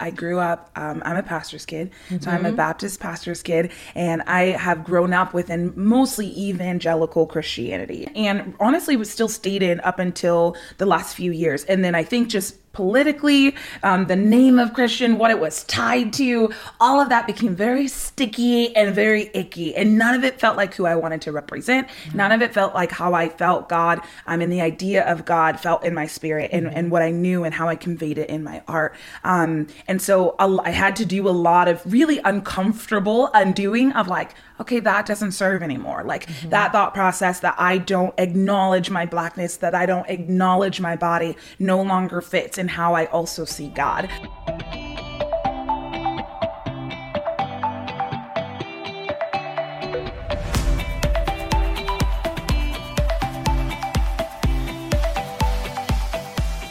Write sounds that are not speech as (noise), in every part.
I grew up, um, I'm a pastor's kid, mm-hmm. so I'm a Baptist pastor's kid, and I have grown up within mostly evangelical Christianity. And honestly, was still stayed in up until the last few years. And then I think just politically, um, the name of Christian, what it was tied to, all of that became very sticky and very icky. And none of it felt like who I wanted to represent. Mm-hmm. None of it felt like how I felt God. I um, mean, the idea of God felt in my spirit and, mm-hmm. and what I knew and how I conveyed it in my art. Um, and so I had to do a lot of really uncomfortable undoing of like, okay, that doesn't serve anymore. Like mm-hmm. that thought process that I don't acknowledge my blackness, that I don't acknowledge my body no longer fits in how I also see God.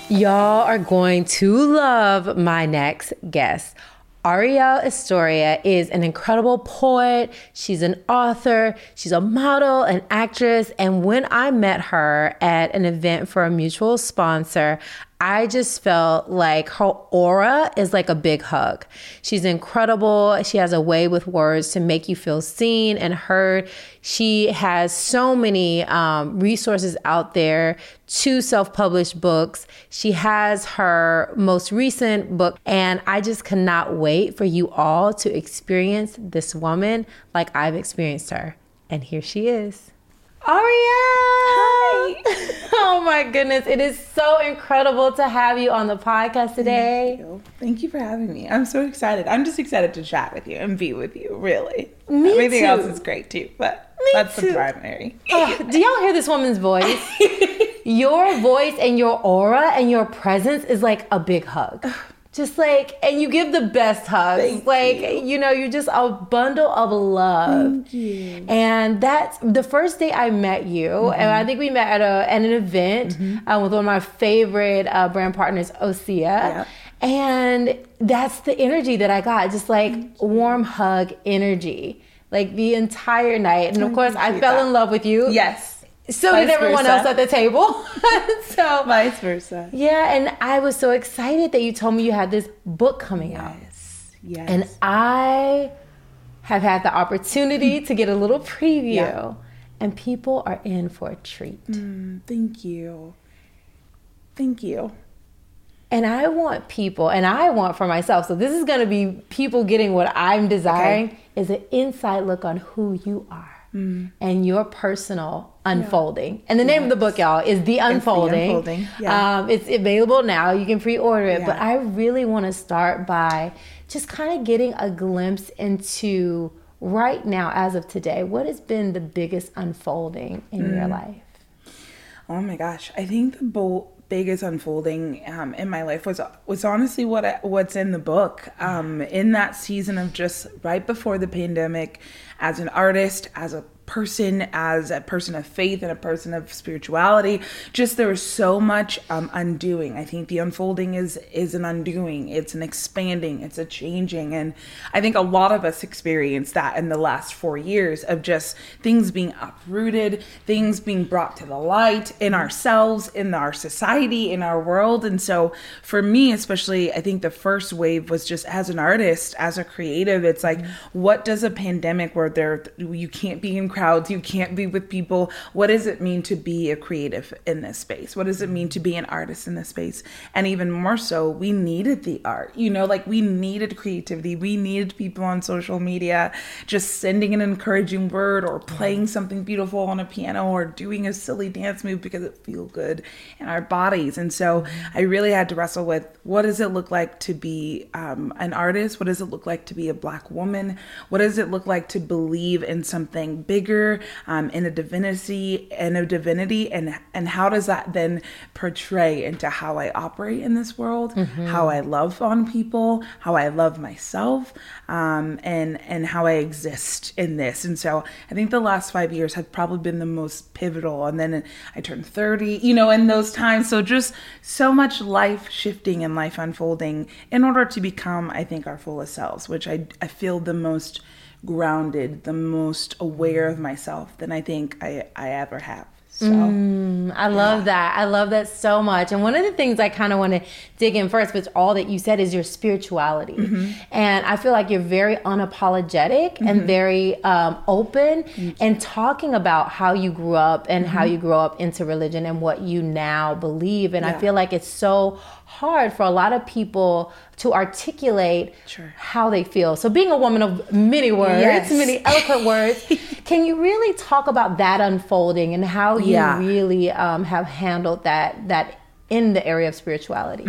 Y'all are going to love my next guest. Arielle Estoria is an incredible poet. She's an author. She's a model, an actress. And when I met her at an event for a mutual sponsor, I just felt like her aura is like a big hug. She's incredible. She has a way with words to make you feel seen and heard. She has so many um, resources out there two self published books. She has her most recent book, and I just cannot wait for you all to experience this woman like I've experienced her. And here she is. Arielle! Hi! (laughs) oh my goodness. It is so incredible to have you on the podcast today. Thank you. Thank you for having me. I'm so excited. I'm just excited to chat with you and be with you, really. Me Everything too. else is great too, but me that's too. the primary. do y'all hear this woman's voice? (laughs) your voice and your aura and your presence is like a big hug just like and you give the best hugs Thank like you. you. know you're just a bundle of love and that's the first day i met you mm-hmm. and i think we met at, a, at an event mm-hmm. uh, with one of my favorite uh, brand partners osea yeah. and that's the energy that i got just like warm hug energy like the entire night and of course i fell that. in love with you yes so Vice did everyone versa. else at the table. (laughs) so Vice versa. Yeah, and I was so excited that you told me you had this book coming yes. out. Yes. Yes. And I have had the opportunity to get a little preview. Yeah. And people are in for a treat. Mm, thank you. Thank you. And I want people, and I want for myself. So this is going to be people getting what I'm desiring okay. is an inside look on who you are mm. and your personal unfolding. Yeah. And the name yes. of the book, y'all, is The Unfolding. It's, the unfolding. Yeah. Um, it's available now. You can pre-order it. Yeah. But I really want to start by just kind of getting a glimpse into right now, as of today, what has been the biggest unfolding in mm. your life? Oh my gosh, I think the bo- biggest unfolding um, in my life was was honestly what I, what's in the book. Um, in that season of just right before the pandemic, as an artist, as a person as a person of faith and a person of spirituality. Just there was so much um, undoing. I think the unfolding is is an undoing. It's an expanding. It's a changing. And i think a lot of us experienced that in the last four years of just things being uprooted things being brought to the light in ourselves in our society in our world. And so for me especially i think the first wave was just as an artist as a creative it's like mm-hmm. what does a pandemic where there you can't be in crowds, you can't be with people. What does it mean to be a creative in this space? What does it mean to be an artist in this space? And even more so, we needed the art. You know, like we needed creativity. We needed people on social media just sending an encouraging word or playing something beautiful on a piano or doing a silly dance move because it feels good in our bodies. And so I really had to wrestle with what does it look like to be um, an artist? What does it look like to be a black woman? What does it look like to believe in something bigger um, in a divinity and a divinity and and how does that then portray into how I operate in this world, mm-hmm. how I love on people, how I love myself, um, and and how I exist in this. And so I think the last five years have probably been the most pivotal. And then I turned 30, you know, in those times. So just so much life shifting and life unfolding in order to become, I think, our fullest selves, which I, I feel the most grounded, the most aware of myself than I think I, I ever have. So Mm, I love that. I love that so much. And one of the things I kind of want to dig in first, which all that you said is your spirituality. Mm-hmm. And I feel like you're very unapologetic and Mm-hmm. very um, open and talking about how you grew up and how Mm-hmm. you grew up into religion and what you now believe. And I feel like it's so hard for a lot of people to articulate Sure. how they feel. So being a woman of many words, Yes. many eloquent words, (laughs) can you really talk about that unfolding and how you Yeah. really um, have handled that that in the area of spirituality?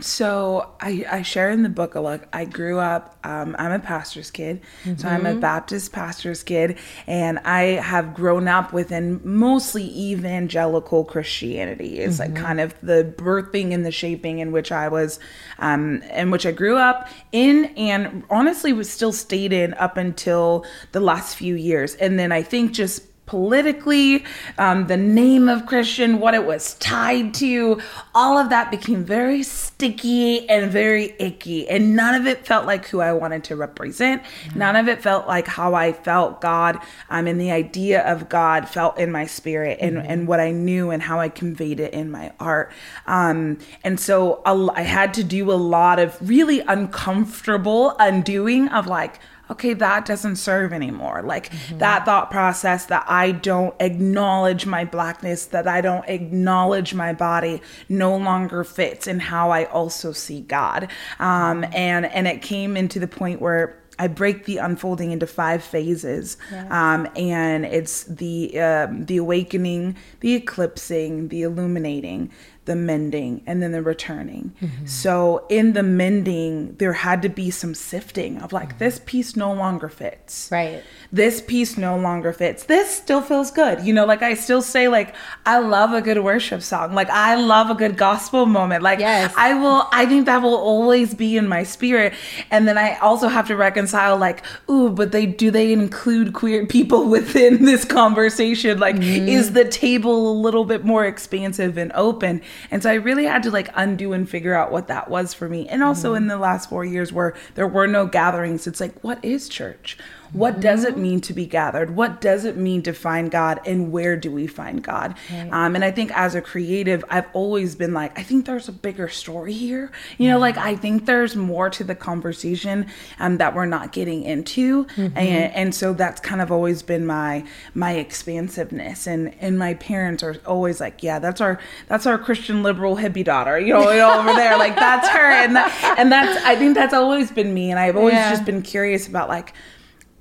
So I, I share in the book a lot. I grew up. Um, I'm a pastor's kid, so I'm a Baptist pastor's kid, and I have grown up within mostly evangelical Christianity. It's like kind of the birthing and the shaping in which I was, um, in which I grew up in, and honestly was still stayed in up until the last few years. And then I think just politically, um, the name of Christian, what it was tied to, all of that became very sticky and very icky. And none of it felt like who I wanted to represent. None of it felt like how I felt God um, and the idea of God felt in my spirit and, and what I knew and how I conveyed it in my art. Um, and so a- I had to do a lot of really uncomfortable undoing of like, okay, that doesn't serve anymore. Like that thought process that I don't acknowledge my blackness, that I don't acknowledge my body no longer fits in how I also see God. Um, and, and it came into the point where I break the unfolding into five phases, um, and it's the um, the awakening, the eclipsing, the illuminating, the mending, and then the returning. Mm-hmm. So in the mending, there had to be some sifting of like mm-hmm. this piece no longer fits. Right. This piece no longer fits. This still feels good. You know, like I still say like I love a good worship song. Like I love a good gospel moment. Like Yes. I will I think that will always be in my spirit. And then I also have to reconcile like, ooh, but they do they include queer people (laughs) within this conversation? Like mm-hmm. is the table a little bit more expansive and open? And so I really had to like undo and figure out what that was for me. And also mm-hmm. in the last 4 years where there were no gatherings, it's like what is church? What does it mean to be gathered? What does it mean to find God? And where do we find God? Um, and I think as a creative, I've always been like, I think there's a bigger story here. You know, like I think there's more to the conversation um, that we're not getting into. And, and so that's kind of always been my my expansiveness. And and my parents are always like, yeah, that's our that's our Christian liberal hippie daughter. You know, you know, over there, like that's her. And that, and that's I think that's always been me. And I've always Yeah. just been curious about like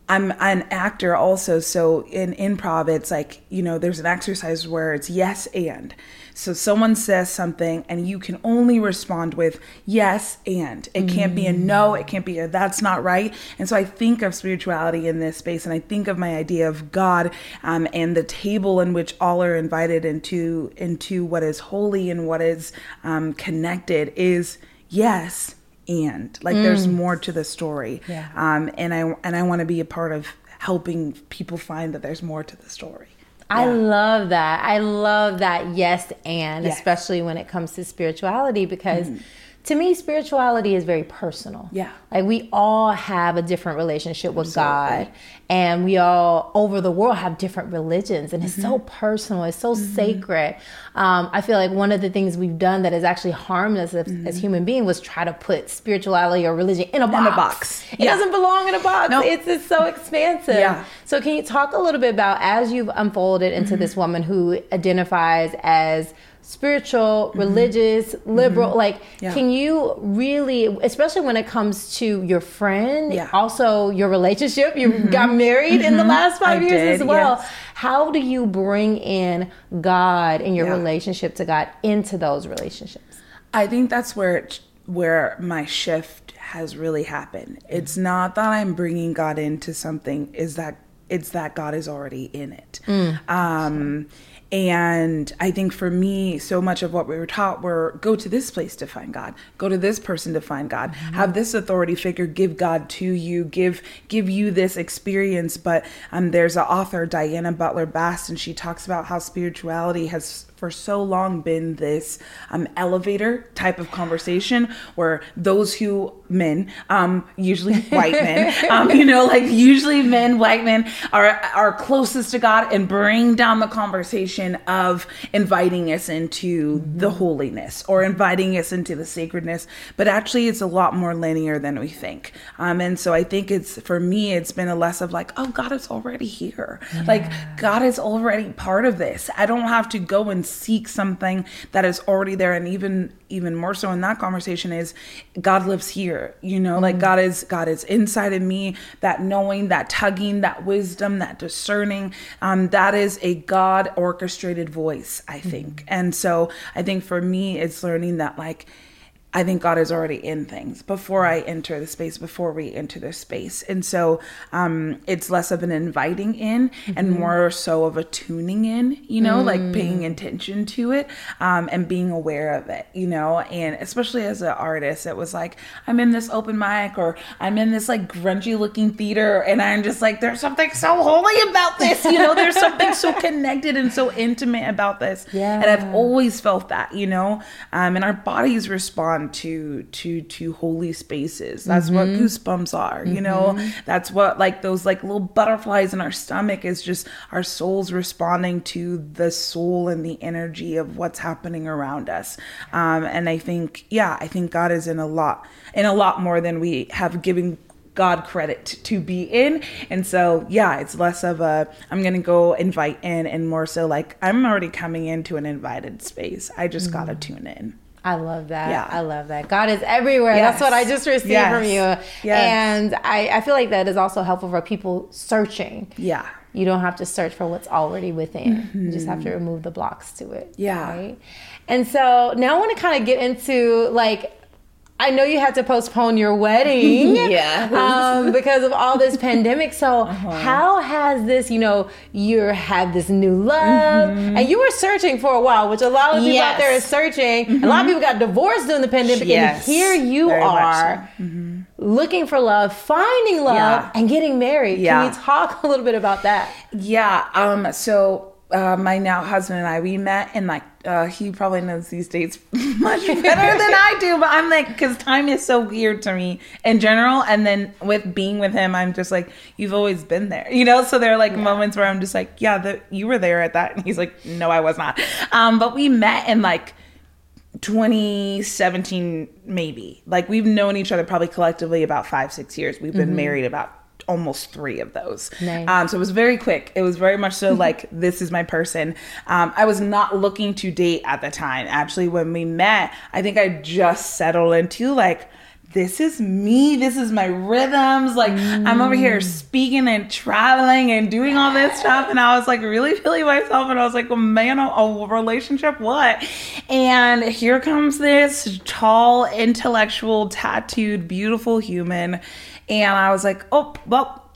I'm an actor also, so in improv, it's like you know, there's an exercise where it's yes and. So someone says something, and you can only respond with yes and. It can't be a no. It can't be a that's not right. And so I think of spirituality in this space, and I think of my idea of God um, and the table in which all are invited into into what is holy and what is um, connected is yes and like there's more to the story. Yeah. um and i and i want to be a part of helping people find that there's more to the story. I love that. I love that. Yes and especially when it comes to spirituality because to me spirituality is very personal. Yeah. Like we all have a different relationship with God and we all over the world have different religions and it's so mm-hmm. personal, it's so mm-hmm. sacred. Um, I feel like one of the things we've done that has actually harmed us as, as mm-hmm. human beings was try to put spirituality or religion in a box. box. It Yeah. doesn't belong in a box. Nope. It's, it's so expansive. Yeah. So can you talk a little bit about as you've unfolded into this woman who identifies as spiritual, mm-hmm. religious, mm-hmm. liberal, like Yeah. can you really especially when it comes to your friend, Yeah. also your relationship, you mm-hmm. got married in the last 5 I years did, as well. yes. How do you bring in God and your Yeah. relationship to God into those relationships? i think that's where where my shift has really happened it's not that i'm bringing god into something is that it's that god is already in it. Um and i think for me so much of what we were taught were go to this place to find god go to this person to find god have this authority figure give god to you give give you this experience. But um there's an author diana butler bass and she talks about how spirituality has for so long been this um, elevator type of conversation where those who men, um, usually white men, (laughs) um, you know, like usually men, white men are are closest to God and bring down the conversation of inviting us into mm-hmm. the holiness or inviting us into the sacredness, but actually it's a lot more linear than we think. Um, and so I think it's for me, it's been a less of like, oh, God is already here. Yeah. Like God is already part of this. I don't have to go and seek something that is already there. And even even more so in that conversation is God lives here. You know, mm-hmm. like God is God is inside of me. That knowing, that tugging, that wisdom, that discerning, um, that is a God orchestrated voice, I think. Mm-hmm. And so I think for me, it's learning that like I think God is already in things before I enter the space, before we enter the space. And so um, it's less of an inviting in mm-hmm. and more so of a tuning in, you know, mm. like paying attention to it um, and being aware of it, you know. And especially as an artist, it was like, I'm in this open mic or I'm in this like grungy looking theater. And I'm just like, there's something so holy about this, you know, there's something so (laughs) connected and so intimate about this. Yeah. And I've always felt that, you know, um, and our bodies respond to to to holy spaces that's mm-hmm. what goosebumps are you mm-hmm. know that's what like those like little butterflies in our stomach is just our souls responding to the soul and the energy of what's happening around us um and i think yeah i think god is in a lot in a lot more than we have given God credit to be in. And so, yeah, it's less of a, I'm going to go invite in and more so like, I'm already coming into an invited space. I just mm. got to tune in. I love that. Yeah. I love that. God is everywhere. Yes. That's what I just received yes. from you. Yes. And I, I feel like that is also helpful for people searching. Yeah. You don't have to search for what's already within. Mm-hmm. You just have to remove the blocks to it. Yeah. Right. And so now I want to kind of get into like I know you had to postpone your wedding, (laughs) yeah, um, because of all this pandemic. So, (laughs) uh-huh. how has this, you know, you had this new love, mm-hmm. and you were searching for a while, which a lot of people yes. out there is searching. Mm-hmm. A lot of people got divorced during the pandemic, yes. and here you Very are. So. Mm-hmm. Looking for love, finding love, yeah. and getting married. Yeah. Can you talk (laughs) a little bit about that? Yeah. Um. So uh, my now husband and I, we met in like, uh, he probably knows these dates (laughs) much better than I do, but I'm like, because time is so weird to me in general. And then with being with him, I'm just like, you've always been there, you know? So there are like yeah. moments where I'm just like, yeah, the, you were there at that. And he's like, no, I was not. Um, but we met in like, 2017 maybe like we've known each other probably collectively about five six years we've been mm-hmm. married about almost three of those. Nice. Um, so it was very quick. It was very much so (laughs) like, this is my person. Um, I was not looking to date at the time. Actually, when we met, I think I just settled into like, this is me. This is my rhythms. Like mm. I'm over here mm. speaking and traveling and doing all this stuff. And I was like really feeling myself. And I was like, well, man, a, a relationship, what? And here comes this tall, intellectual, tattooed, beautiful human and I was like, oh, well,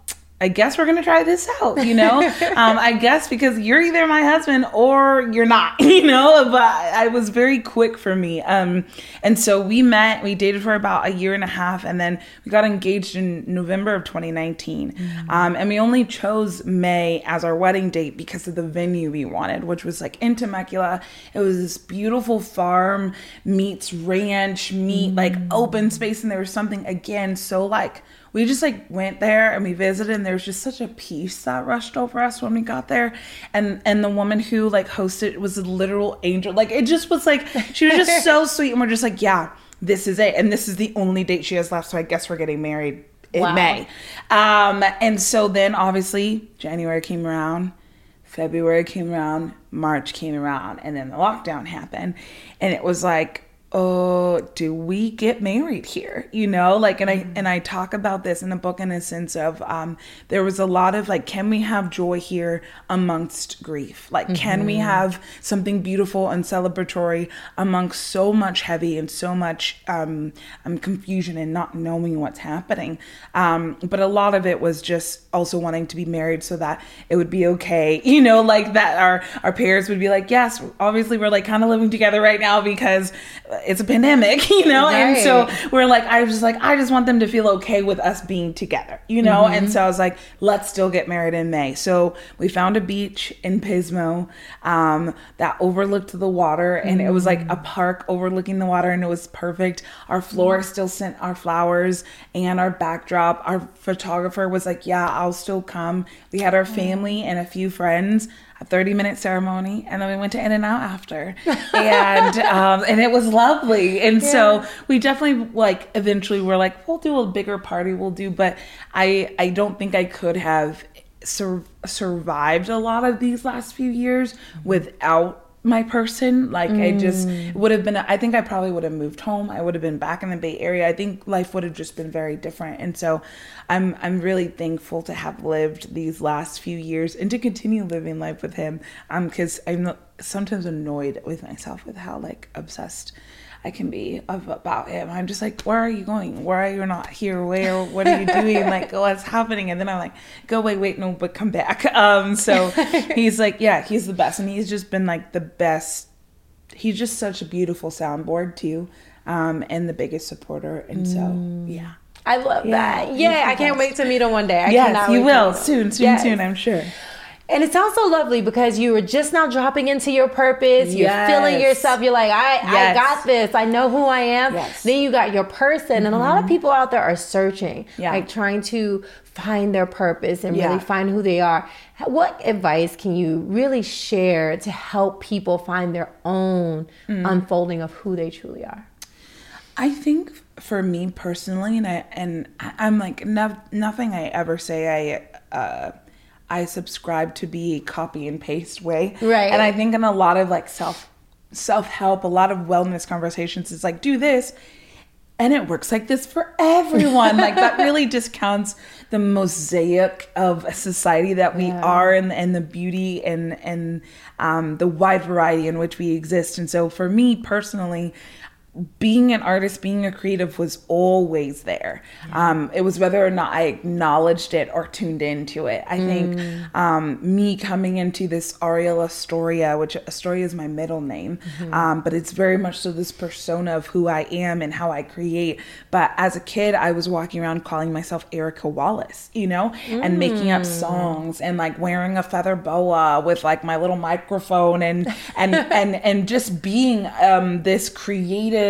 I guess we're gonna try this out, you know. (laughs) um, I guess because you're either my husband or you're not, (laughs) you know. But I was very quick for me, um, and so we met. We dated for about a year and a half, and then we got engaged in November of 2019. Mm-hmm. Um, and we only chose May as our wedding date because of the venue we wanted, which was like in Temecula. It was this beautiful farm meets ranch meet mm-hmm. like open space, and there was something again so like we just like went there and we visited and there was just such a peace that rushed over us when we got there. And and the woman who like hosted was a literal angel. Like it just was like she was just so (laughs) sweet and we're just like yeah this is it. And this is the only date she has left so i guess we're getting married in wow. may. Um and so then obviously january came around february came around march came around and then the lockdown happened. And it was like oh do we get married here you know like and i mm-hmm. and i talk about this in the book in a sense of um there was a lot of like can we have joy here amongst grief like mm-hmm. can we mm-hmm. have something beautiful and celebratory amongst so much heavy and so much um, um confusion and not knowing what's happening um but a lot of it was just also wanting to be married so that it would be okay (laughs) you know like that our our parents would be like yes obviously we're like kind of living together right now because it's a pandemic, (laughs) you know? Right. And so we're like, I was just like, I just want them to feel okay with us being together, you know? Mm-hmm. And so I was like, let's still get married in May. So we found a beach in Pismo um, that overlooked the water and mm-hmm. it was like a mm. park overlooking the water and it was perfect. Our floor still sent our flowers and our backdrop. Our photographer was like, yeah, I'll still come. We had our family and a few friends. A 30 minute ceremony and then we went to In-N-Out after. And (laughs) um, and it was lovely. And yeah. so we definitely like eventually were like we'll do a bigger party we'll do but i i don't think i could have sur- survived a lot of these last few years without my person. Like mm. I just mm. would have been I think I probably would have moved home. I would have been back in the Bay Area. I think life would have just been very different. And so I'm I'm really thankful to have lived these last few years and to continue living life with him. Um cuz I'm sometimes annoyed with myself with how like obsessed I can be of, about him. I'm just like, where are you going? Why are you not here? Where? What are you doing? like, (laughs) what's happening? And then I'm like, go wait, wait, no, but come back. (laughs) Um, so (laughs) he's like, yeah, he's the best, and he's just been like the best. He's just such a beautiful soundboard too, um, and the biggest supporter. And so, mm. yeah. I love yeah, that. Yeah, I can't wait to meet him one day. I yes, you will soon, soon, yes. soon. I'm sure. And it sounds so lovely because you were just now dropping into your purpose. You're feeling yourself. You're like, I, yes. I got this. I know who I am. Yes. Then you got your person. Mm-hmm. And a lot of mm-hmm. people out there are searching, yeah. like trying to find their purpose and yeah. really find who they are. What advice can you really share to help people find their own mm. unfolding of who they truly are? I think for me personally, and I and I'm like no, nothing I ever say I uh, I subscribe to be a copy and paste way. Right. And I think in a lot of like self self help, a lot of wellness conversations, it's like do this, and it works like this for everyone. like that (laughs) really discounts the mosaic of a society that we yeah. are and and the beauty and and um, the wide variety in which we exist. And so for me personally, being an artist, being a creative was always there. Um, it was whether or not I acknowledged it or tuned into it. I mm. think um, me coming into this Arielle Estoria, which Estoria is my middle name, mm-hmm. um, but it's very much so this persona of who I am and how I create. But as a kid, I was walking around calling myself Erica Wallace, you know, mm. and making up mm. songs and like wearing a feather boa with like my little microphone and and (laughs) and and just being um, this creative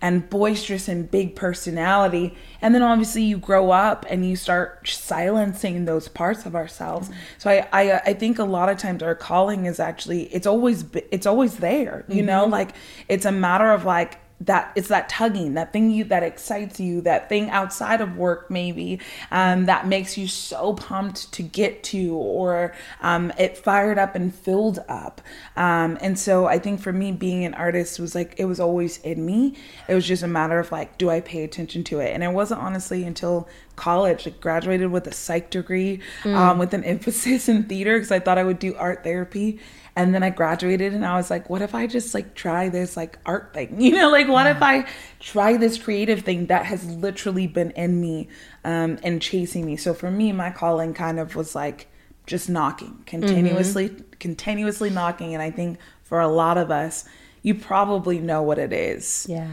and boisterous and big personality. And then obviously you grow up and you start silencing those parts of ourselves. Mm-hmm. So I, I I think a lot of times our calling is actually it's always it's always there. You mm-hmm. know, like it's a matter of like that it's that tugging that thing you that excites you that thing outside of work maybe um, that makes you so pumped to get to or um, it fired up and filled up. Um, and so i think for me being an artist was like it was always in me. It was just a matter of like do i pay attention to it? And it wasn't honestly until college like graduated with a psych degree mm. with an (laughs) emphasis in theater because i thought i would do art therapy and then I graduated and I was like, what if I just like try this like art thing? (laughs) You know, like what if I try this creative thing that has literally been in me um, and chasing me? So for me, my calling kind of was like just knocking, continuously, mm-hmm. continuously knocking. And I think for a lot of us, you probably know what it is. Yeah.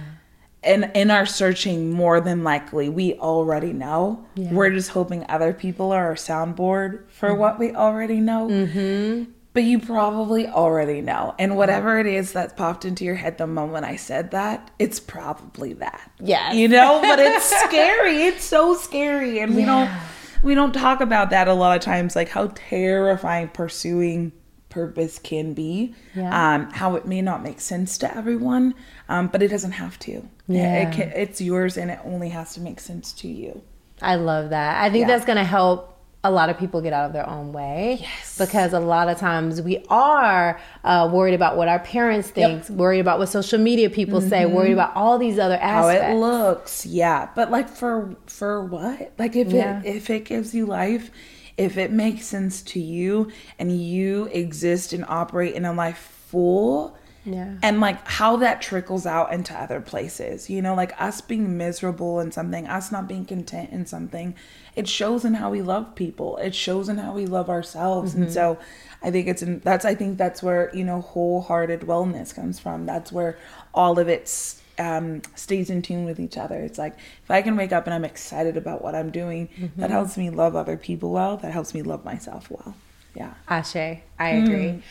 And in our searching, more than likely, we already know. Yeah. We're just hoping other people are our soundboard for mm-hmm. what we already know. Mm-hmm but you probably already know. And whatever it is that popped into your head the moment I said that, it's probably that. Yeah. You know, but it's scary. (laughs) It's so scary. And yeah. we don't we don't talk about that a lot of times, like how terrifying pursuing purpose can be. Yeah. Um, how it may not make sense to everyone, um, but it doesn't have to. Yeah. It, it can, it's yours and it only has to make sense to you. I love that. I think yeah. that's going to help a lot of people get out of their own way. Yes. Because a lot of times we are uh, worried about what our parents think, yep. worried about what social media people mm-hmm. say, worried about all these other aspects. How it looks, yeah. But like for for what? Like if yeah. it if it gives you life, if it makes sense to you, and you exist and operate in a life full yeah. And like how that trickles out into other places, you know, like us being miserable in something, us not being content in something, it shows in how we love people. It shows in how we love ourselves. Mm-hmm. And so I think it's in that's I think that's where, you know, wholehearted wellness comes from. That's where all of it um, stays in tune with each other. It's like if I can wake up and I'm excited about what I'm doing, mm-hmm. that helps me love other people well. That helps me love myself well. Yeah. Ashe, I agree. Mm.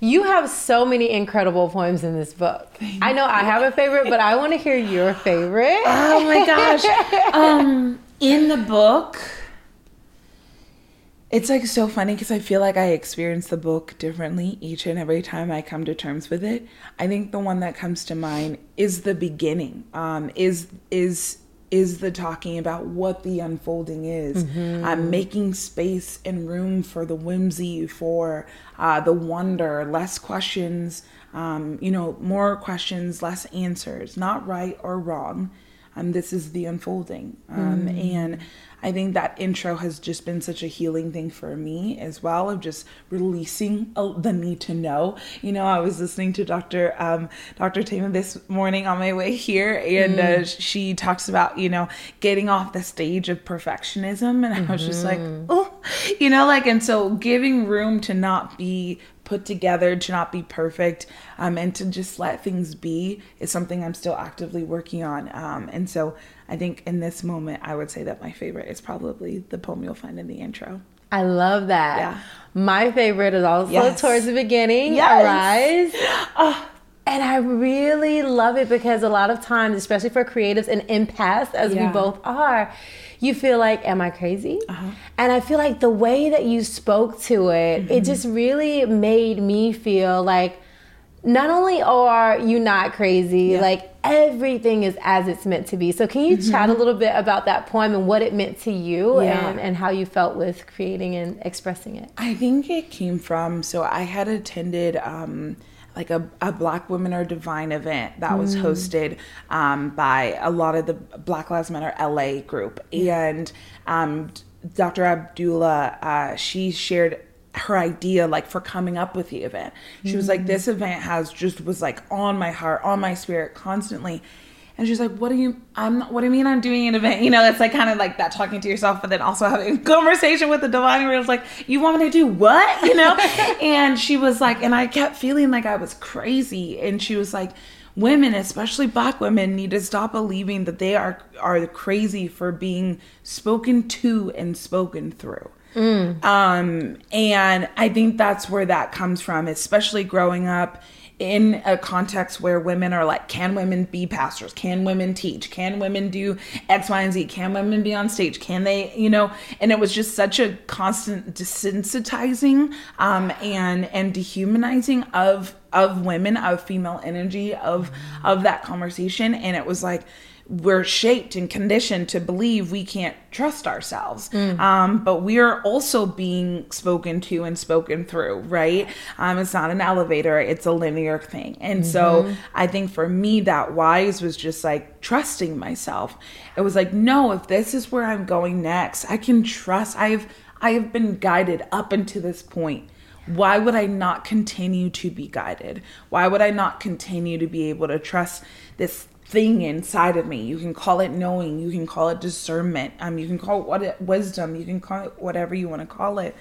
You have so many incredible poems in this book. Thank I know you. I have a favorite, but I want to hear your favorite. Oh my gosh. (laughs) um, in the book, It's like so funny because I feel like I experience the book differently each and every time I come to terms with it. I think the one that comes to mind is the beginning. Um, is is is the talking about what the unfolding is, mm-hmm. um, making space and room for the whimsy, for uh, the wonder, less questions, um, you know, more questions, less answers, not right or wrong. Um, this is the unfolding. Um, mm. And I think that intro has just been such a healing thing for me as well of just releasing the need to know. You know, I was listening to Dr. Um, Dr. Tama this morning on my way here, and uh, mm. uh, she talks about you know getting off the stage of perfectionism, and I was just like, mm-hmm. oh, you know, like, and so giving room to not be put together, to not be perfect, um, and to just let things be is something I'm still actively working on. Um, and so I think in this moment, I would say that my favorite is probably the poem you'll find in the intro. I love that. Yeah. My favorite is also yes. towards the beginning. Yes. Arise. Oh, and I really love it because a lot of times, especially for creatives and empaths, as yeah. we both are, you feel like, am I crazy? Uh-huh. And I feel like the way that you spoke to it, mm-hmm. it just really made me feel like not only are you not crazy, yeah. like everything is as it's meant to be. So, can you mm-hmm. chat a little bit about that poem and what it meant to you yeah. and, and how you felt with creating and expressing it? I think it came from so I had attended. Um, like a, a Black Women Are Divine event that was mm. hosted um, by a lot of the Black Lives Matter LA group. And um, Dr. Abdullah, uh, she shared her idea like for coming up with the event. She was like, mm. this event has just was like on my heart, on my spirit constantly. And she's like, "What do you? I'm not. What do you mean? I'm doing an event? You know, it's like kind of like that talking to yourself, but then also having a (laughs) conversation with the divine. Where it's like, you want me to do what? You know? (laughs) and she was like, and I kept feeling like I was crazy. And she was like, women, especially black women, need to stop believing that they are are crazy for being spoken to and spoken through. Mm. Um, and I think that's where that comes from, especially growing up in a context where women are like, can women be pastors? Can women teach? Can women do X, Y, and Z? Can women be on stage? Can they, you know? And it was just such a constant desensitizing um, and and dehumanizing of of women, of female energy, of of that conversation. And it was like, we're shaped and conditioned to believe we can't trust ourselves. Mm. Um, but we are also being spoken to and spoken through, right? Um, it's not an elevator, it's a linear thing. And mm-hmm. so I think for me, that wise was just like trusting myself. It was like, no, if this is where I'm going next, I can trust. I've I have been guided up until this point. Why would I not continue to be guided? Why would I not continue to be able to trust this thing inside of me. You can call it knowing, you can call it discernment, um, you can call it what it, wisdom, you can call it whatever you want to call it.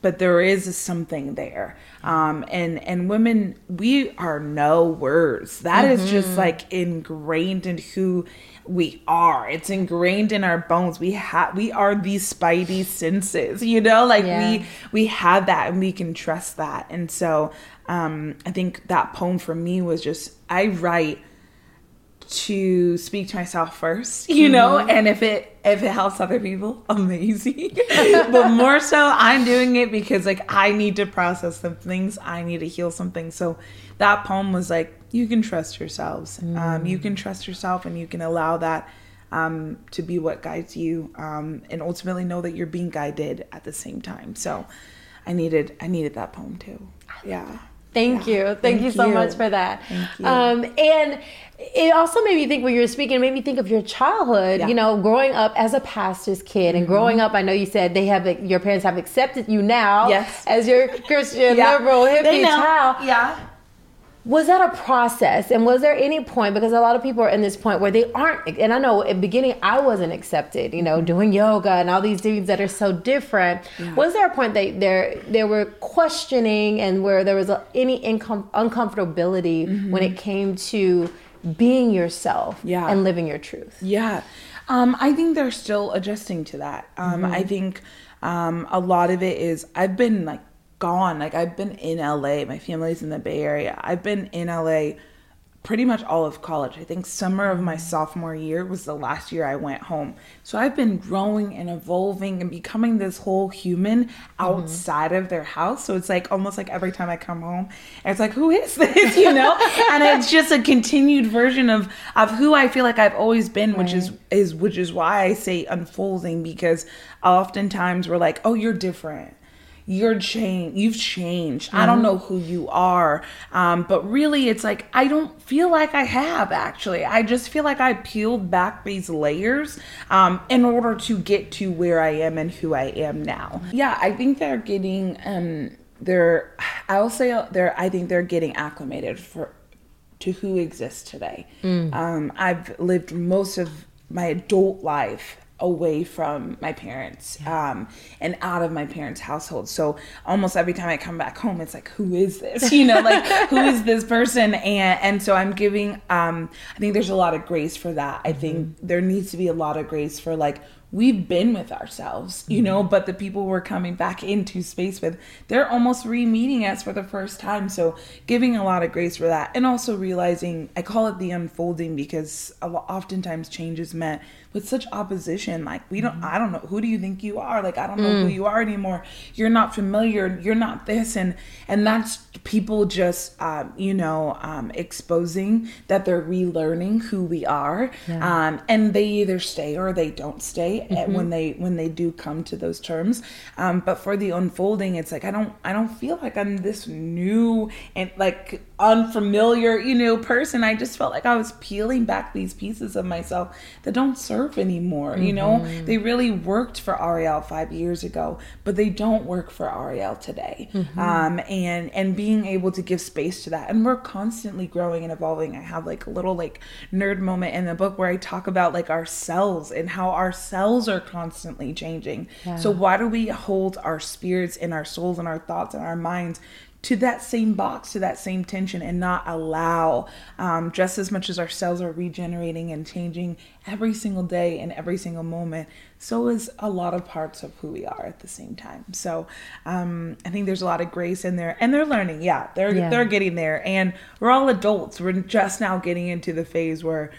But there is something there, um, and and women, we are knowers. That mm-hmm. is just like ingrained in who we are. It's ingrained in our bones. We have we are these spidey senses, you know, like yeah. we we have that and we can trust that. And so um, I think that poem for me was just I write to speak to myself first, you know, mm-hmm. and if it if it helps other people, (laughs) amazing. (laughs) but more so I'm doing it because like I need to process some things, I need to heal something. So that poem was like you can trust yourselves. Mm. Um, you can trust yourself and you can allow that um, to be what guides you um, and ultimately know that you're being guided at the same time. So I needed I needed that poem too. Yeah. Thank yeah. you. Thank, Thank you so you. much for that. Um, and it also made me think when you were speaking, it made me think of your childhood, yeah. you know, growing up as a pastor's kid and mm-hmm. growing up, I know you said they have, your parents have accepted you now yes. as your Christian, (laughs) yeah. liberal, hippie child. Yeah was that a process and was there any point because a lot of people are in this point where they aren't and i know at the beginning i wasn't accepted you know mm-hmm. doing yoga and all these things that are so different yeah. was there a point that there there were questioning and where there was a, any incom- uncomfortability mm-hmm. when it came to being yourself yeah. and living your truth yeah um, i think they're still adjusting to that um, mm-hmm. i think um, a lot of it is i've been like gone. Like I've been in LA. My family's in the Bay Area. I've been in LA pretty much all of college. I think summer of my sophomore year was the last year I went home. So I've been growing and evolving and becoming this whole human outside mm-hmm. of their house. So it's like almost like every time I come home, it's like, who is (laughs) this? You know? (laughs) and it's just a continued version of of who I feel like I've always been, right. which is is which is why I say unfolding because oftentimes we're like, oh, you're different you're changed you've changed mm-hmm. i don't mm-hmm. know who you are um, but really it's like i don't feel like i have actually i just feel like i peeled back these layers um, in order to get to where i am and who i am now yeah i think they're getting um they're i will say they're i think they're getting acclimated for to who exists today mm. um, i've lived most of my adult life away from my parents yeah. um, and out of my parents' household. So almost every time I come back home, it's like, who is this? You know, like who is (laughs) this person? And and so I'm giving. Um, I think there's a lot of grace for that. I think mm-hmm. there needs to be a lot of grace for like we've been with ourselves, you know, mm-hmm. but the people we're coming back into space with, they're almost re meeting us for the first time. So, giving a lot of grace for that. And also realizing, I call it the unfolding because a lot, oftentimes change is met with such opposition. Like, we don't, mm-hmm. I don't know, who do you think you are? Like, I don't know mm. who you are anymore. You're not familiar. You're not this. And, and that's people just, um, you know, um, exposing that they're relearning who we are. Yeah. Um, and they either stay or they don't stay mm-hmm. when they, when they do come to those terms. Um, but for the unfolding, it's like, I don't, I don't feel like I'm this new and like unfamiliar, you know, person. I just felt like I was peeling back these pieces of myself that don't serve anymore. Mm-hmm. You know, mm-hmm. they really worked for Arielle five years ago, but they don't work for Arielle today. Mm-hmm. Um, and and being able to give space to that, and we're constantly growing and evolving. I have like a little like nerd moment in the book where I talk about like our cells and how our cells are constantly changing. Yeah. So why do we hold our spirits and our souls and our thoughts and our minds to that same box, to that same tension, and not allow, um, just as much as our cells are regenerating and changing every single day and every single moment, so is a lot of parts of who we are at the same time. So um, I think there's a lot of grace in there, and they're learning. Yeah, they're yeah. they're getting there, and we're all adults. We're just now getting into the phase where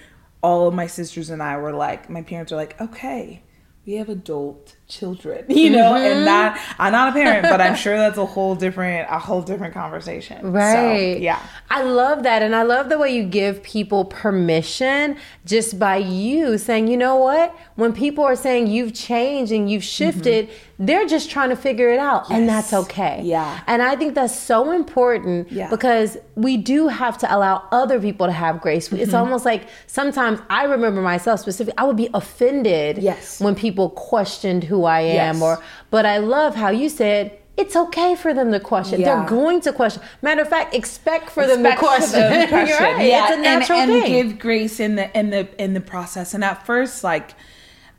all of my sisters and I were like, my parents are like, okay, we have adult children (laughs) you know mm-hmm. and that i'm not a parent but i'm sure that's a whole different a whole different conversation right so, yeah i love that and i love the way you give people permission just by you saying you know what when people are saying you've changed and you've shifted mm-hmm. they're just trying to figure it out yes. and that's okay yeah and i think that's so important yeah. because we do have to allow other people to have grace mm-hmm. it's almost like sometimes i remember myself specifically i would be offended yes when people questioned who I am yes. or but I love how you said it's okay for them to question. Yeah. They're going to question. Matter of fact, expect for expect them to question. Them to (laughs) question. right. Yeah, it's a natural and, and thing. give grace in the in the in the process. And at first, like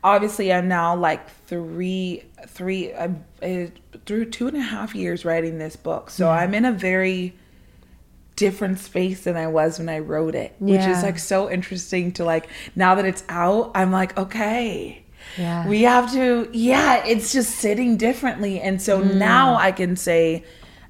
obviously, I'm now like three three uh, through two and a half years writing this book, so yeah. I'm in a very different space than I was when I wrote it, yeah. which is like so interesting to like now that it's out, I'm like, okay, yeah. We have to, yeah, it's just sitting differently. And so mm. now I can say,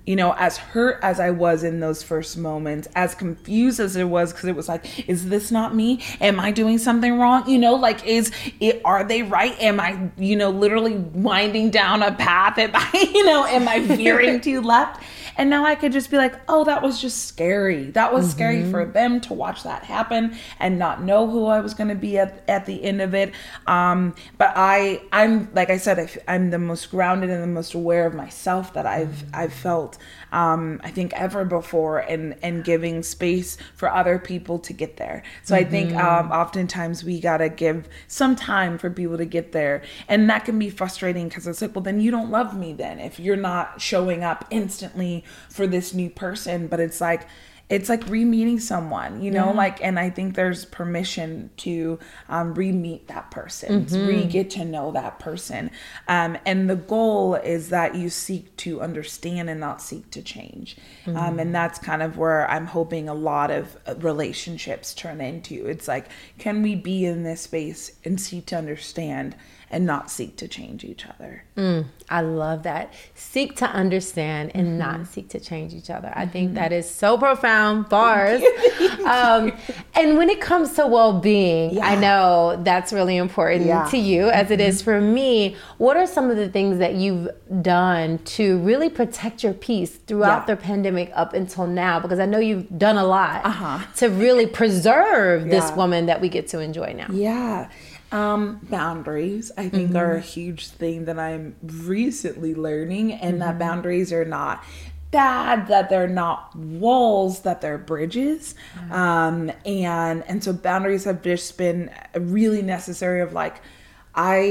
you know, as hurt as I was in those first moments, as confused as it was, because it was like, is this not me? Am I doing something wrong? You know, like, is it, are they right? Am I, you know, literally winding down a path? Am I, (laughs) you know, am I veering (laughs) to left? And now I could just be like, oh, that was just scary. That was mm-hmm. scary for them to watch that happen and not know who I was going to be at, at the end of it. Um, but I, I'm, like I said, I, am the most grounded and the most aware of myself that I've, mm-hmm. I've felt um, I think ever before and and giving space for other people to get there. So mm-hmm. I think mm-hmm. um, oftentimes we gotta give some time for people to get there, and that can be frustrating because it's like, well, then you don't love me then if you're not showing up instantly for this new person. But it's like it's like re-meeting someone you know yeah. like and i think there's permission to um, re-meet that person mm-hmm. re-get to know that person um, and the goal is that you seek to understand and not seek to change mm-hmm. um, and that's kind of where i'm hoping a lot of uh, relationships turn into it's like can we be in this space and seek to understand and not seek to change each other. Mm, I love that. Seek to understand and mm-hmm. not seek to change each other. I think mm-hmm. that is so profound. Bars. (laughs) um, and when it comes to well being, yeah. I know that's really important yeah. to you as mm-hmm. it is for me. What are some of the things that you've done to really protect your peace throughout yeah. the pandemic up until now? Because I know you've done a lot uh-huh. to really preserve this woman that we get to enjoy now. Yeah. Um, boundaries, I think, mm-hmm. are a huge thing that I'm recently learning, and mm-hmm. that boundaries are not bad, that they're not walls, that they're bridges. Mm-hmm. Um, and and so boundaries have just been really necessary of like I,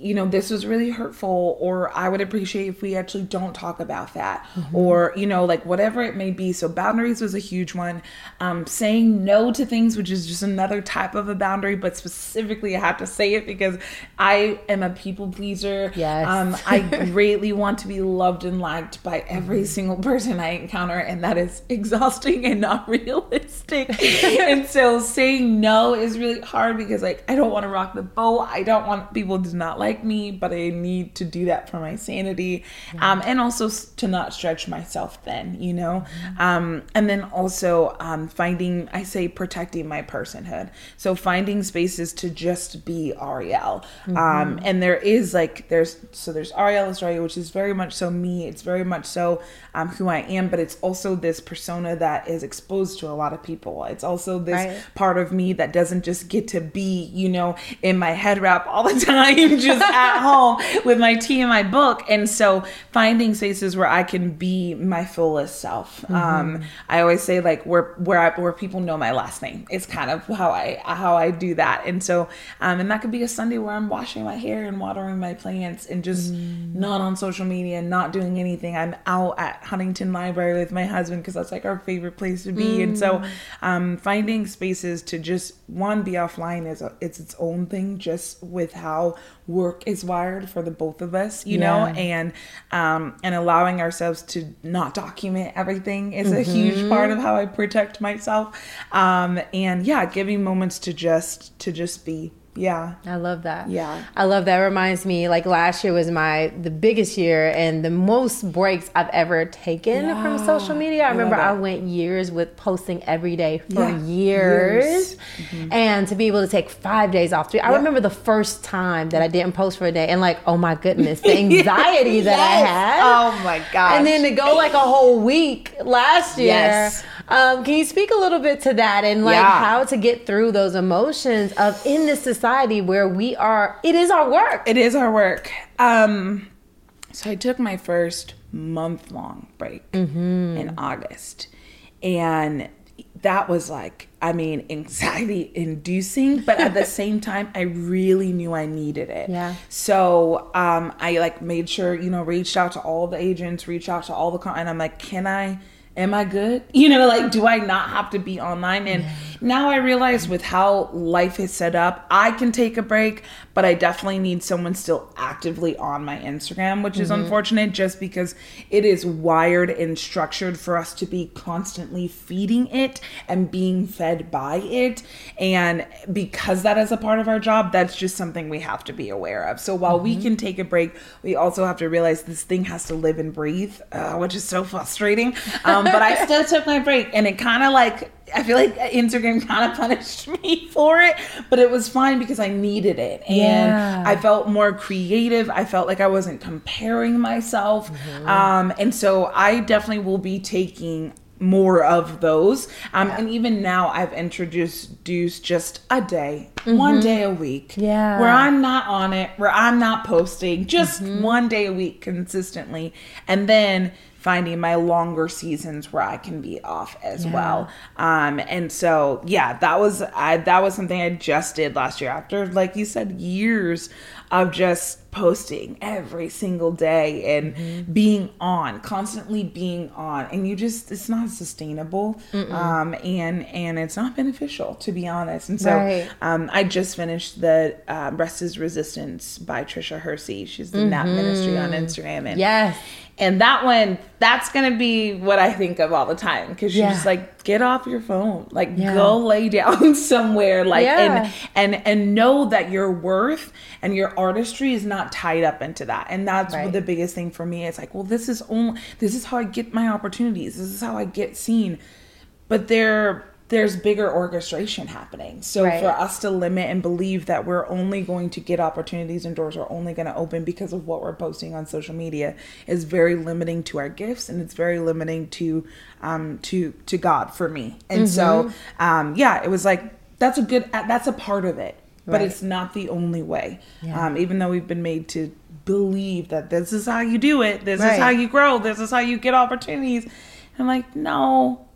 you know, this was really hurtful, or I would appreciate if we actually don't talk about that, mm-hmm. or, you know, like whatever it may be. So, boundaries was a huge one. Um, saying no to things, which is just another type of a boundary, but specifically, I have to say it because I am a people pleaser. Yes. Um, I (laughs) greatly want to be loved and liked by every mm-hmm. single person I encounter, and that is exhausting and not (laughs) realistic. (laughs) and so, saying no is really hard because, like, I don't want to rock the boat. I don't want people to not like me, but I need to do that for my sanity, um, and also to not stretch myself thin, you know. Mm-hmm. Um, and then also um, finding, I say, protecting my personhood. So finding spaces to just be Arielle. Um, mm-hmm. and there is like there's so there's Arielle Estoria, which is very much so me. It's very much so um, who I am, but it's also this persona that is exposed to a lot of people. It's also this right. part of me that doesn't just get to be, you know, in my head wrap all the the (laughs) time just at (laughs) home with my tea and my book. And so finding spaces where I can be my fullest self. Mm-hmm. Um, I always say like where where I, where people know my last name. It's kind of how I how I do that. And so um, and that could be a Sunday where I'm washing my hair and watering my plants and just mm. not on social media, and not doing anything. I'm out at Huntington Library with my husband because that's like our favorite place to be. Mm. And so mm. um, finding spaces to just one be offline is a, it's its own thing just with how work is wired for the both of us, you yeah. know, and um, and allowing ourselves to not document everything is mm-hmm. a huge part of how I protect myself. Um, and yeah, giving moments to just to just be yeah i love that yeah i love that it reminds me like last year was my the biggest year and the most breaks i've ever taken yeah. from social media i, I remember i went years with posting every day for yeah. years, years. Mm-hmm. and to be able to take five days off i remember the first time that i didn't post for a day and like oh my goodness the (laughs) anxiety that yes. i had oh my god and then to go like a whole week last year yes. Um, can you speak a little bit to that and like yeah. how to get through those emotions of in this society where we are it is our work. It is our work. Um so i took my first month long break mm-hmm. in august. And that was like i mean (laughs) anxiety inducing but at the (laughs) same time i really knew i needed it. Yeah. So um i like made sure you know reached out to all the agents reached out to all the con- and i'm like can i am I good? (laughs) You know, like, do I not have to be online? And yeah. now I realize with how life is set up, I can take a break, but I definitely need someone still actively on my Instagram, which mm-hmm. is unfortunate just because it is wired and structured for us to be constantly feeding it and being fed by it. And because that is a part of our job, that's just something we have to be aware of. So while mm-hmm. we can take a break, we also have to realize this thing has to live and breathe, uh, which is so frustrating. Um, (laughs) but I still took my break, and it kind of like I feel like Instagram (laughs) kind of punished (laughs) me for it, but it was fine because I needed it. And yeah. I felt more creative. I felt like I wasn't comparing myself. Mm-hmm. Um, and so I definitely will be taking more of those. Um, yeah. And even now, I've introduced just a day, mm-hmm. one day a week, yeah, where I'm not on it, where I'm not posting, just mm-hmm. one day a week consistently, and then finding my longer seasons where I can be off as yeah. well. Um, and so yeah, that was I that was something I just did last year after like you said years of just posting every single day and mm-hmm. being on constantly being on and you just it's not sustainable um, and and it's not beneficial to be honest and so right. um, i just finished the uh, rest is resistance by tricia hersey she's the mm-hmm. nap ministry on instagram and yes and that one that's gonna be what I think of all the time because you're Yeah. just like, get off your phone, like Yeah. go (laughs) lay down (laughs) somewhere, like Yeah. and and and know that your worth and your artistry is not tied up into that. And that's Right. the biggest thing for me. It's like, well, this is only this is how I get my opportunities. This is how I get seen. But there there's bigger orchestration happening. So Right. for us to limit and believe that we're only going to get opportunities and doors are only going to open because of what we're posting on social media is very limiting to our gifts and it's very limiting to um to to God for me. And so Mm-hmm. um yeah, it was like that's a good that's a part of it. But Right. it's not the only way. Yeah. Um even though we've been made to believe that this is how you do it, this Right. is how you grow, this is how you get opportunities. I'm like, no,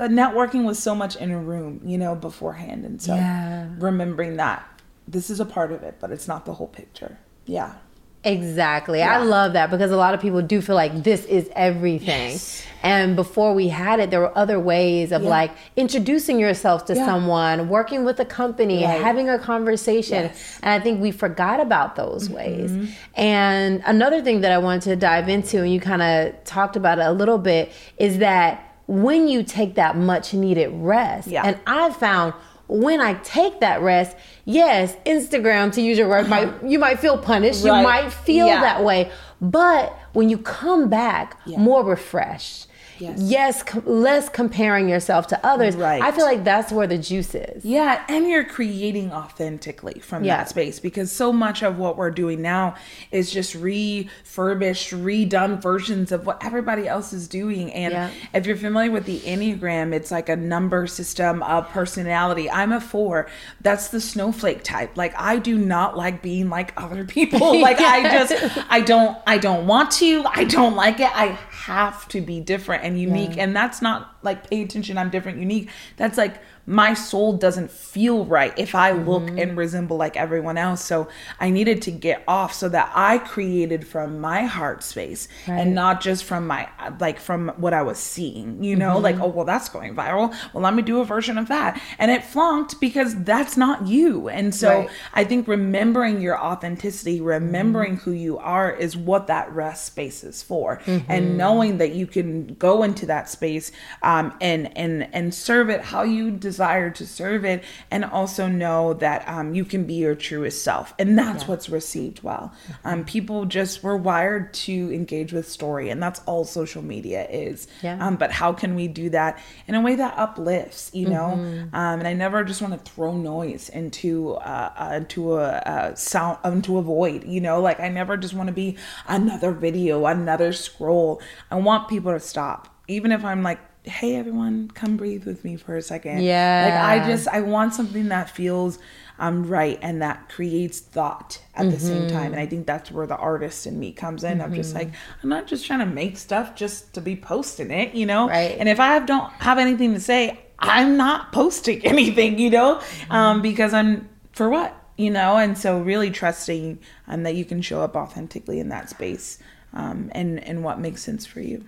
networking was so much in a room, you know, beforehand. And so Yeah. remembering that this is a part of it, but it's not the whole picture. Yeah. Exactly. I love that because a lot of people do feel like this is everything. Yes. And before we had it, there were other ways of Yeah. like introducing yourself to Yeah. someone, working with a company, Right. having a conversation. Yes. Mm-hmm. And I think we forgot about those ways. And another thing that I wanted to dive into, and you kind of talked about it a little bit, is that when you take that much needed rest, Yeah. and I've found when I take that rest, yes, Instagram to use your word, might (laughs) you might feel punished, Right. you might feel Yeah. that way, but when you come back Yeah. more refreshed, Yes. yes, com- less comparing yourself to others. Right. I feel like that's where the juice is. Yeah, and you're creating authentically from Yeah. that space because so much of what we're doing now is just refurbished, redone versions of what everybody else is doing. And Yeah. if you're familiar with the Enneagram, it's like a number system of personality. I'm a four. That's the snowflake type. Like I do not like being like other people. (laughs) Like I just I don't I don't want to. I don't like it. I have to be different and unique. And that's not like pay attention, I'm different, unique. That's like my soul doesn't feel right if I look and mm-hmm. resemble like everyone else. So I needed to get off so that I created from my heart space Right. and not just from my like from what I was seeing, you know, like, mm-hmm. oh well that's going viral. Well, let me do a version of that. And it flunked because that's not you. And so Right. I think remembering your authenticity, remembering mm-hmm. who you are is what that rest space is for. And knowing that you can go into that space um, and and and serve it how you desire to serve it and also know that um, you can be your truest self. And that's what's received well. Um, people just were wired to engage with story and that's all social media is. Yeah. Um, but how can we do that in a way that uplifts you know Mm-hmm. um, and i never just want to throw noise into uh, uh into a, a sound into a void you know like i never just want to be another video another scroll i want people to stop even if i'm like hey everyone come breathe with me for a second. Yeah. like i just i want something that feels um right and that creates thought at the same Mm-hmm. time. And i think that's where the artist in me comes in. I'm just like i'm not just trying to make stuff just to be posting it you know? Right. and if i have, don't have anything to say i'm not posting (laughs) anything you know? Um because i'm for what you know? And so really trusting um that you can show up authentically in that space um and and what makes sense for you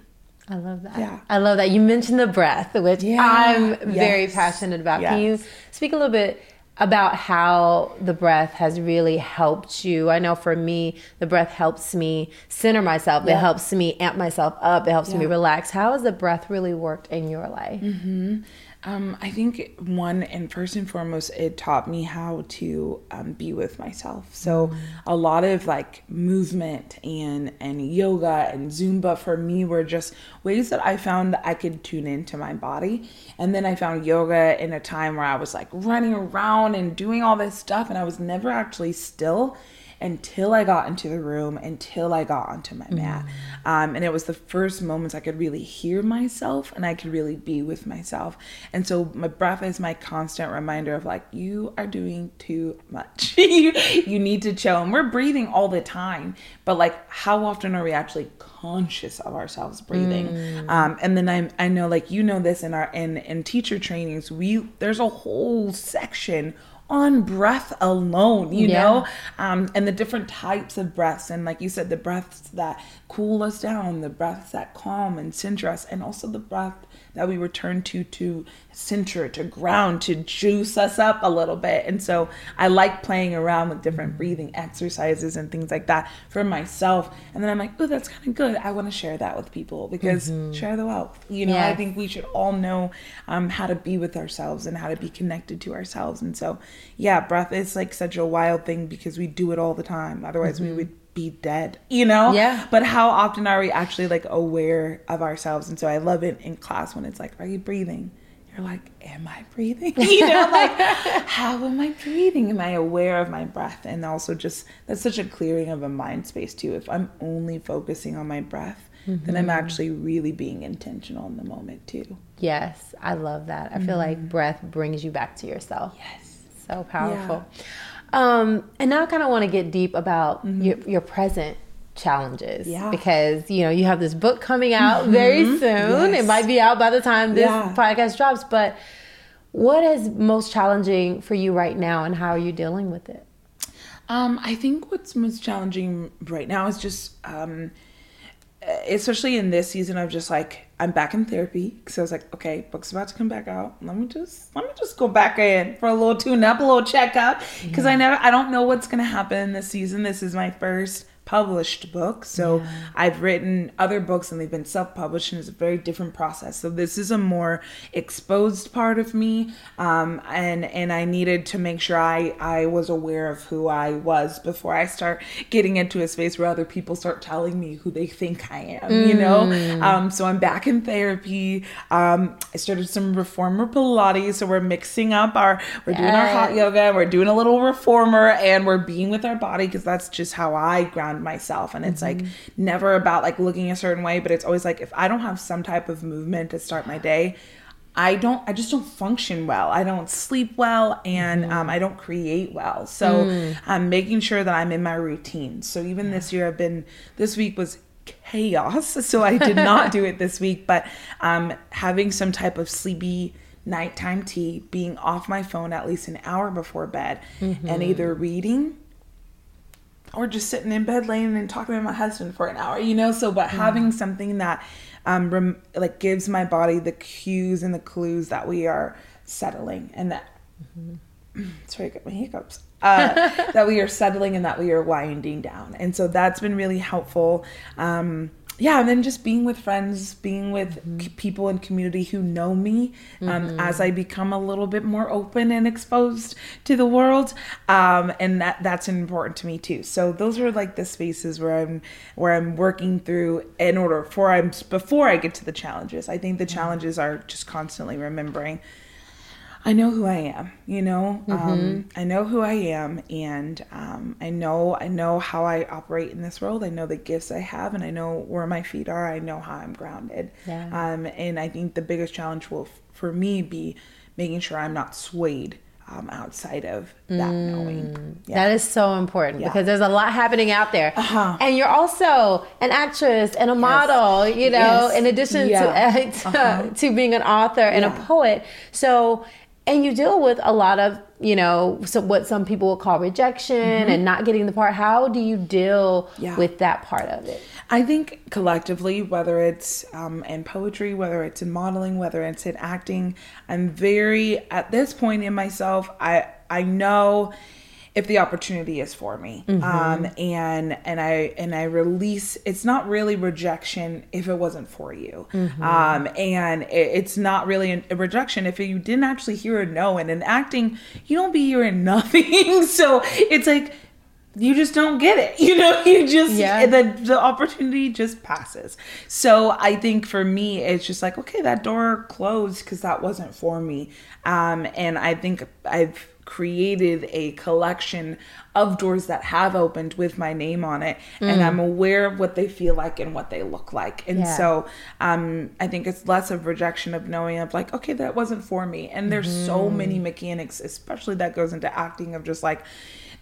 I love that. Yeah. I love that. You mentioned the breath, which Yeah. I'm very passionate about. Can you speak a little bit about how the breath has really helped you? I know for me, the breath helps me center myself. It helps me amp myself up. It helps me relax. How has the breath really worked in your life? Mm-hmm. Um, I think one and first and foremost, it taught me how to um, be with myself. So a lot of like movement and and yoga and Zumba for me were just ways that I found that I could tune into my body. And then I found yoga in a time where I was like running around and doing all this stuff, and I was never actually still until I got into the room, until I got onto my mat. Um, and it was the first moments I could really hear myself and I could really be with myself. And so my breath is my constant reminder of like, you are doing too much. (laughs) you, you need to chill. And we're breathing all the time, but like, how often are we actually conscious of ourselves breathing? Um, and then I, I know like, you know this in our, in, in teacher trainings, we, there's a whole section on breath alone, you Yeah. know, um, and the different types of breaths. And like you said, the breaths that cool us down, the breaths that calm and center us, and also the breath that we return to to center, to ground, to juice us up a little bit. And so I like playing around with different breathing exercises and things like that for myself. And then I'm like, oh, that's kind of good. I want to share that with people because share the wealth. You know, I think we should all know um, how to be with ourselves and how to be connected to ourselves. And so, yeah, breath is like such a wild thing because we do it all the time. Otherwise, we would be dead, you know? Yeah. But how often are we actually like aware of ourselves? And so I love it in class when it's like, are you breathing? You're like, am I breathing? (laughs) You know, like, how am I breathing? Am I aware of my breath? And also, just that's such a clearing of a mind space, too. If I'm only focusing on my breath, then I'm mm-hmm. actually really being intentional in the moment, too. Yes, I love that. I feel like mm-hmm. breath brings you back to yourself. Yes. So powerful. Um, and now I kind of want to get deep about your, your present challenges. Yeah. because you know you have this book coming out very soon. It might be out by the time this Yeah. podcast drops but what is most challenging for you right now and how are you dealing with it? Um, I think what's most challenging right now is just, um, especially in this season of just like I'm back in therapy because I was like, okay, book's about to come back out. Let me just let me just go back in for a little tune up, a little checkup because I never I don't know what's gonna happen this season. This is my first published book. So I've written other books and they've been self-published and it's a very different process. So this is a more exposed part of me. Um, and and I needed to make sure I, I was aware of who I was before I start getting into a space where other people start telling me who they think I am, you know? Um, so I'm back in therapy. Um, I started some reformer Pilates. So we're mixing up our, we're doing our hot yoga, we're doing a little reformer and we're being with our body because that's just how I ground myself. And it's like never about like looking a certain way, but it's always like if I don't have some type of movement to start my day, I don't, I just don't function well. I don't sleep well and um, I don't create well. So I'm making sure that I'm in my routine. So even this year, I've been, this week was chaos. (laughs) So I did not do it this week, but um, having some type of sleepy nighttime tea, being off my phone at least an hour before bed, and either reading or just sitting in bed laying and talking to my husband for an hour, you know? So, but having something that um, rem- like gives my body the cues and the clues that we are settling and that, (clears throat) sorry, I got my hiccups. Uh, (laughs) that we are settling and that we are winding down. And so that's been really helpful. Um, yeah, and then just being with friends, being with c- people in community who know me um, as I become a little bit more open and exposed to the world, um, and that that's important to me too. So those are like the spaces where I'm where I'm working through in order for I'm before I get to the challenges. I think the challenges are just constantly remembering I know who I am, you know. Um, I know who I am, and um, I know I know how I operate in this world. I know the gifts I have, and I know where my feet are. I know how I'm grounded. Yeah. Um, and I think the biggest challenge will, f- for me, be making sure I'm not swayed um, outside of that knowing. Yeah. That is so important Yeah. because there's a lot happening out there. Uh-huh. And you're also an actress and a model, you know, Yes. in addition Yeah. to, (laughs) to, Uh-huh. to being an author and a poet. So, and you deal with a lot of, you know, so what some people would call rejection and not getting the part. How do you deal Mm-hmm. Yeah. with that part of it? I think collectively, whether it's um, in poetry, whether it's in modeling, whether it's in acting, I'm very at this point in myself. I I know if the opportunity is for me, um, and and I and I release. It's not really rejection if it wasn't for you, um, and it, it's not really a rejection if you didn't actually hear a no. And in acting, you don't be hearing (laughs) nothing, so it's like you just don't get it. (laughs) You know, you just Yeah. the the opportunity just passes. So I think for me, it's just like okay, that door closed because that wasn't for me. Um, and I think I've created a collection of doors that have opened with my name on it, and I'm aware of what they feel like and what they look like. And Yeah. so um, I think it's less of rejection of knowing of like okay, that wasn't for me. And there's so many mechanics, especially that goes into acting of just like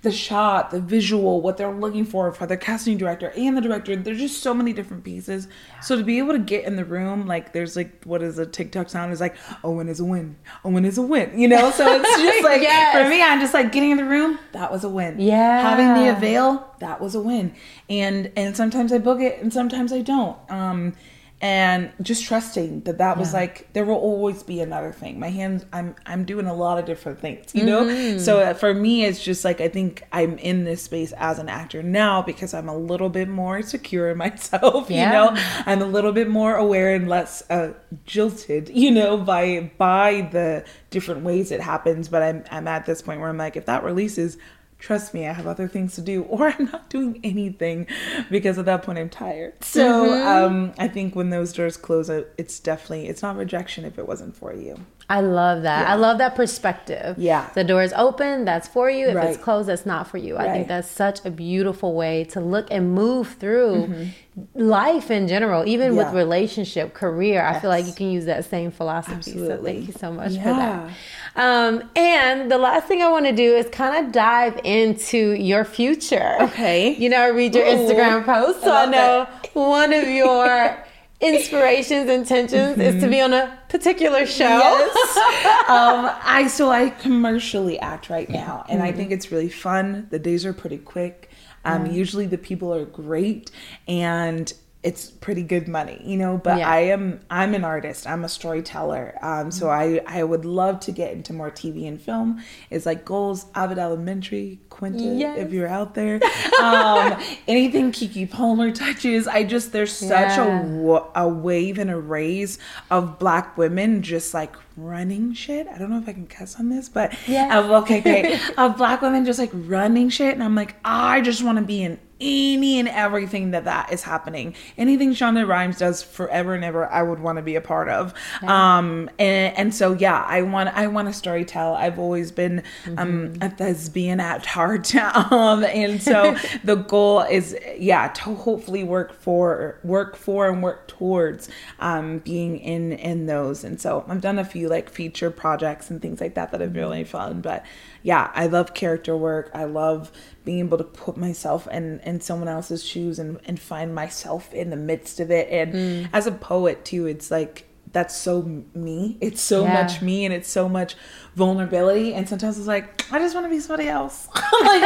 the shot, the visual, what they're looking for for the casting director and the director. There's just so many different pieces. So to be able to get in the room, like there's like what is a TikTok sound is like, a win is a win. A win is a win. You know? So it's (laughs) just like Yes. for me, I'm just like getting in the room, that was a win. Yeah. Having the avail, that was a win. And and sometimes I book it and sometimes I don't. Um and just trusting that that was like there will always be another thing. My hands i'm i'm doing a lot of different things you know? Mm-hmm. so uh, for me it's just like i think i'm in this space as an actor now because i'm a little bit more secure in (laughs) myself Yeah. you know? I'm a little bit more aware and less uh, jilted you know by by the different ways it happens. But i'm i'm at this point where i'm like if that releases trust me i have other things to do (laughs) or i'm not doing anything because at that point i'm tired so Mm-hmm. um i think when those doors close it's definitely it's not rejection if it wasn't for you I love that. I love that perspective. Yeah. The door is open, that's for you. If it's closed, that's not for you. I think that's such a beautiful way to look and move through life in general, even with Mm-hmm. Relationship, career. I feel like you can use that same philosophy. So Absolutely. thank you so much for that. Um, and the last thing I want to do is kind of dive into your future. Okay. You know, I read your Ooh. Instagram posts, so I I know one of your inspirations, intentions is to be on a particular show. Yes. (laughs) um, I so I commercially act right now, and I think it's really fun. The days are pretty quick. Um, Usually the people are great, and it's pretty good money, you know. But Yeah. I am I'm an artist. I'm a storyteller. Um, so I I would love to get into more TV and film. It's like goals, Abbott Elementary, Quinta, Yes. if you're out there. (laughs) Um, anything Keke Palmer touches, I just there's such Yeah. a a wave and a raise of black women just like running shit. I don't know if I can cuss on this, but Yeah. of- okay, great. (laughs) of black women just like running shit, and I'm like, I just want to be in any and everything that that is happening. Anything Shonda Rhimes does forever and ever, I would want to be a part of. Um, and and so yeah, I want I want to story tell. I've always been um a thespian at heart, (laughs) um, and so (laughs) the goal is yeah to hopefully work for work for and work towards um being in in those. And so I've done a few like feature projects and things like that that have been really fun. But yeah, I love character work. I love being able to put myself in in someone else's shoes and and find myself in the midst of it. And as a poet too, it's like that's so me. It's so Yeah. much me and it's so much vulnerability. And sometimes it's like, I just want to be somebody else. (laughs) (laughs) like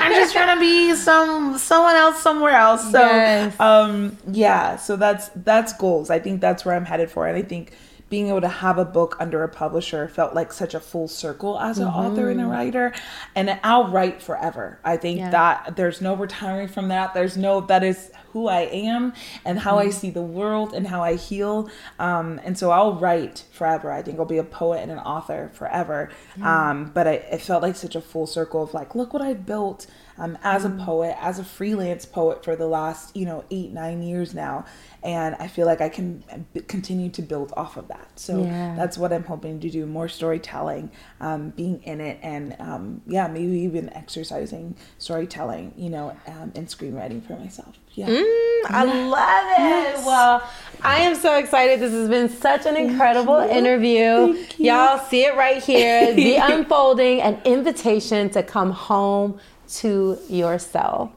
I'm just trying to be some someone else somewhere else. So Yes. um yeah, so that's that's goals. I think that's where I'm headed for. And I think being able to have a book under a publisher felt like such a full circle as an author and a writer. And I'll write forever. I think Yeah. that there's no retiring from that. There's no that is who I am and how I see the world and how I heal. Um, and so I'll write forever. I think I'll be a poet and an author forever. Um, but I, it felt like such a full circle of like, look what I've built um, as a poet, as a freelance poet for the last, you know, eight, nine years now. And I feel like I can b- continue to build off of that. So Yeah. that's what I'm hoping to do more storytelling, um, being in it, and um, yeah, maybe even exercising storytelling, you know, um, and screenwriting for myself. Yeah. I love it. Yes. Well, I am so excited. This has been such an incredible interview. Y'all see it right here. (laughs) The unfolding, an invitation to come home to yourself.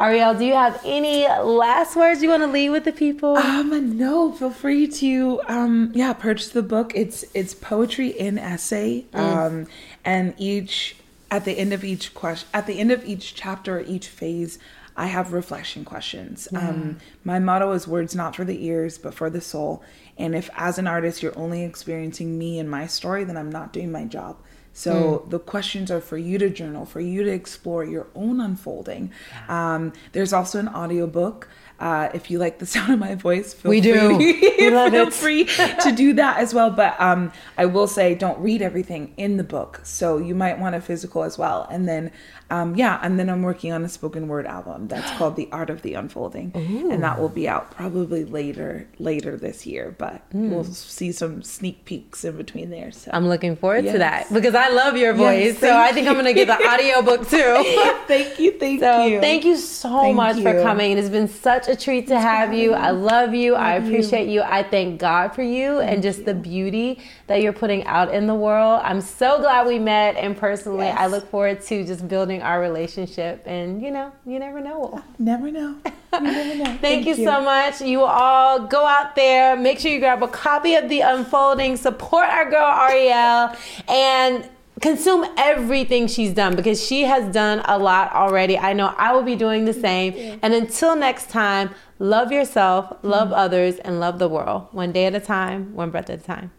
Arielle, do you have any last words you want to leave with the people? Um, no, feel free to um yeah, purchase the book. It's it's poetry in essay. Um and each at the end of each question at the end of each chapter, each phase, I have reflection questions. Um my motto is words not for the ears, but for the soul. And if as an artist you're only experiencing me and my story, then I'm not doing my job. So the questions are for you to journal, for you to explore your own unfolding. Um, there's also an audiobook. Uh, if you like the (laughs) sound of my voice, feel We do. free, We (laughs) love feel it. free to do that as well. But um, I will say, don't read everything in the book. So you might want a physical as well. And then, um, yeah, and then I'm working on a spoken word album that's (gasps) called The Art of the Unfolding, and that will be out probably later later this year. But we'll see some sneak peeks in between there. So I'm looking forward to that because I love your voice. so thank I think I'm going to get the audiobook too. (laughs) thank you, thank So you, thank you so Thank much for coming. It has been such a treat to have you. I love you. I appreciate you. I thank God for you and just the beauty that you're putting out in the world. I'm so glad we met and personally I look forward to just building our relationship and you know, you never know. (laughs) Never know. You never know. (laughs) Thank, you, so much. You all go out there, make sure you grab a copy of The Unfolding, support our girl Arielle, and consume everything she's done because she has done a lot already. I know I will be doing the same. And until next time, love yourself, love mm-hmm. others, and love the world. One day at a time, one breath at a time.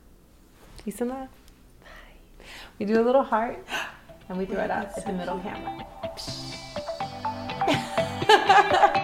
Peace and love. Bye. We do a little heart and we throw it out at the middle camera. (laughs)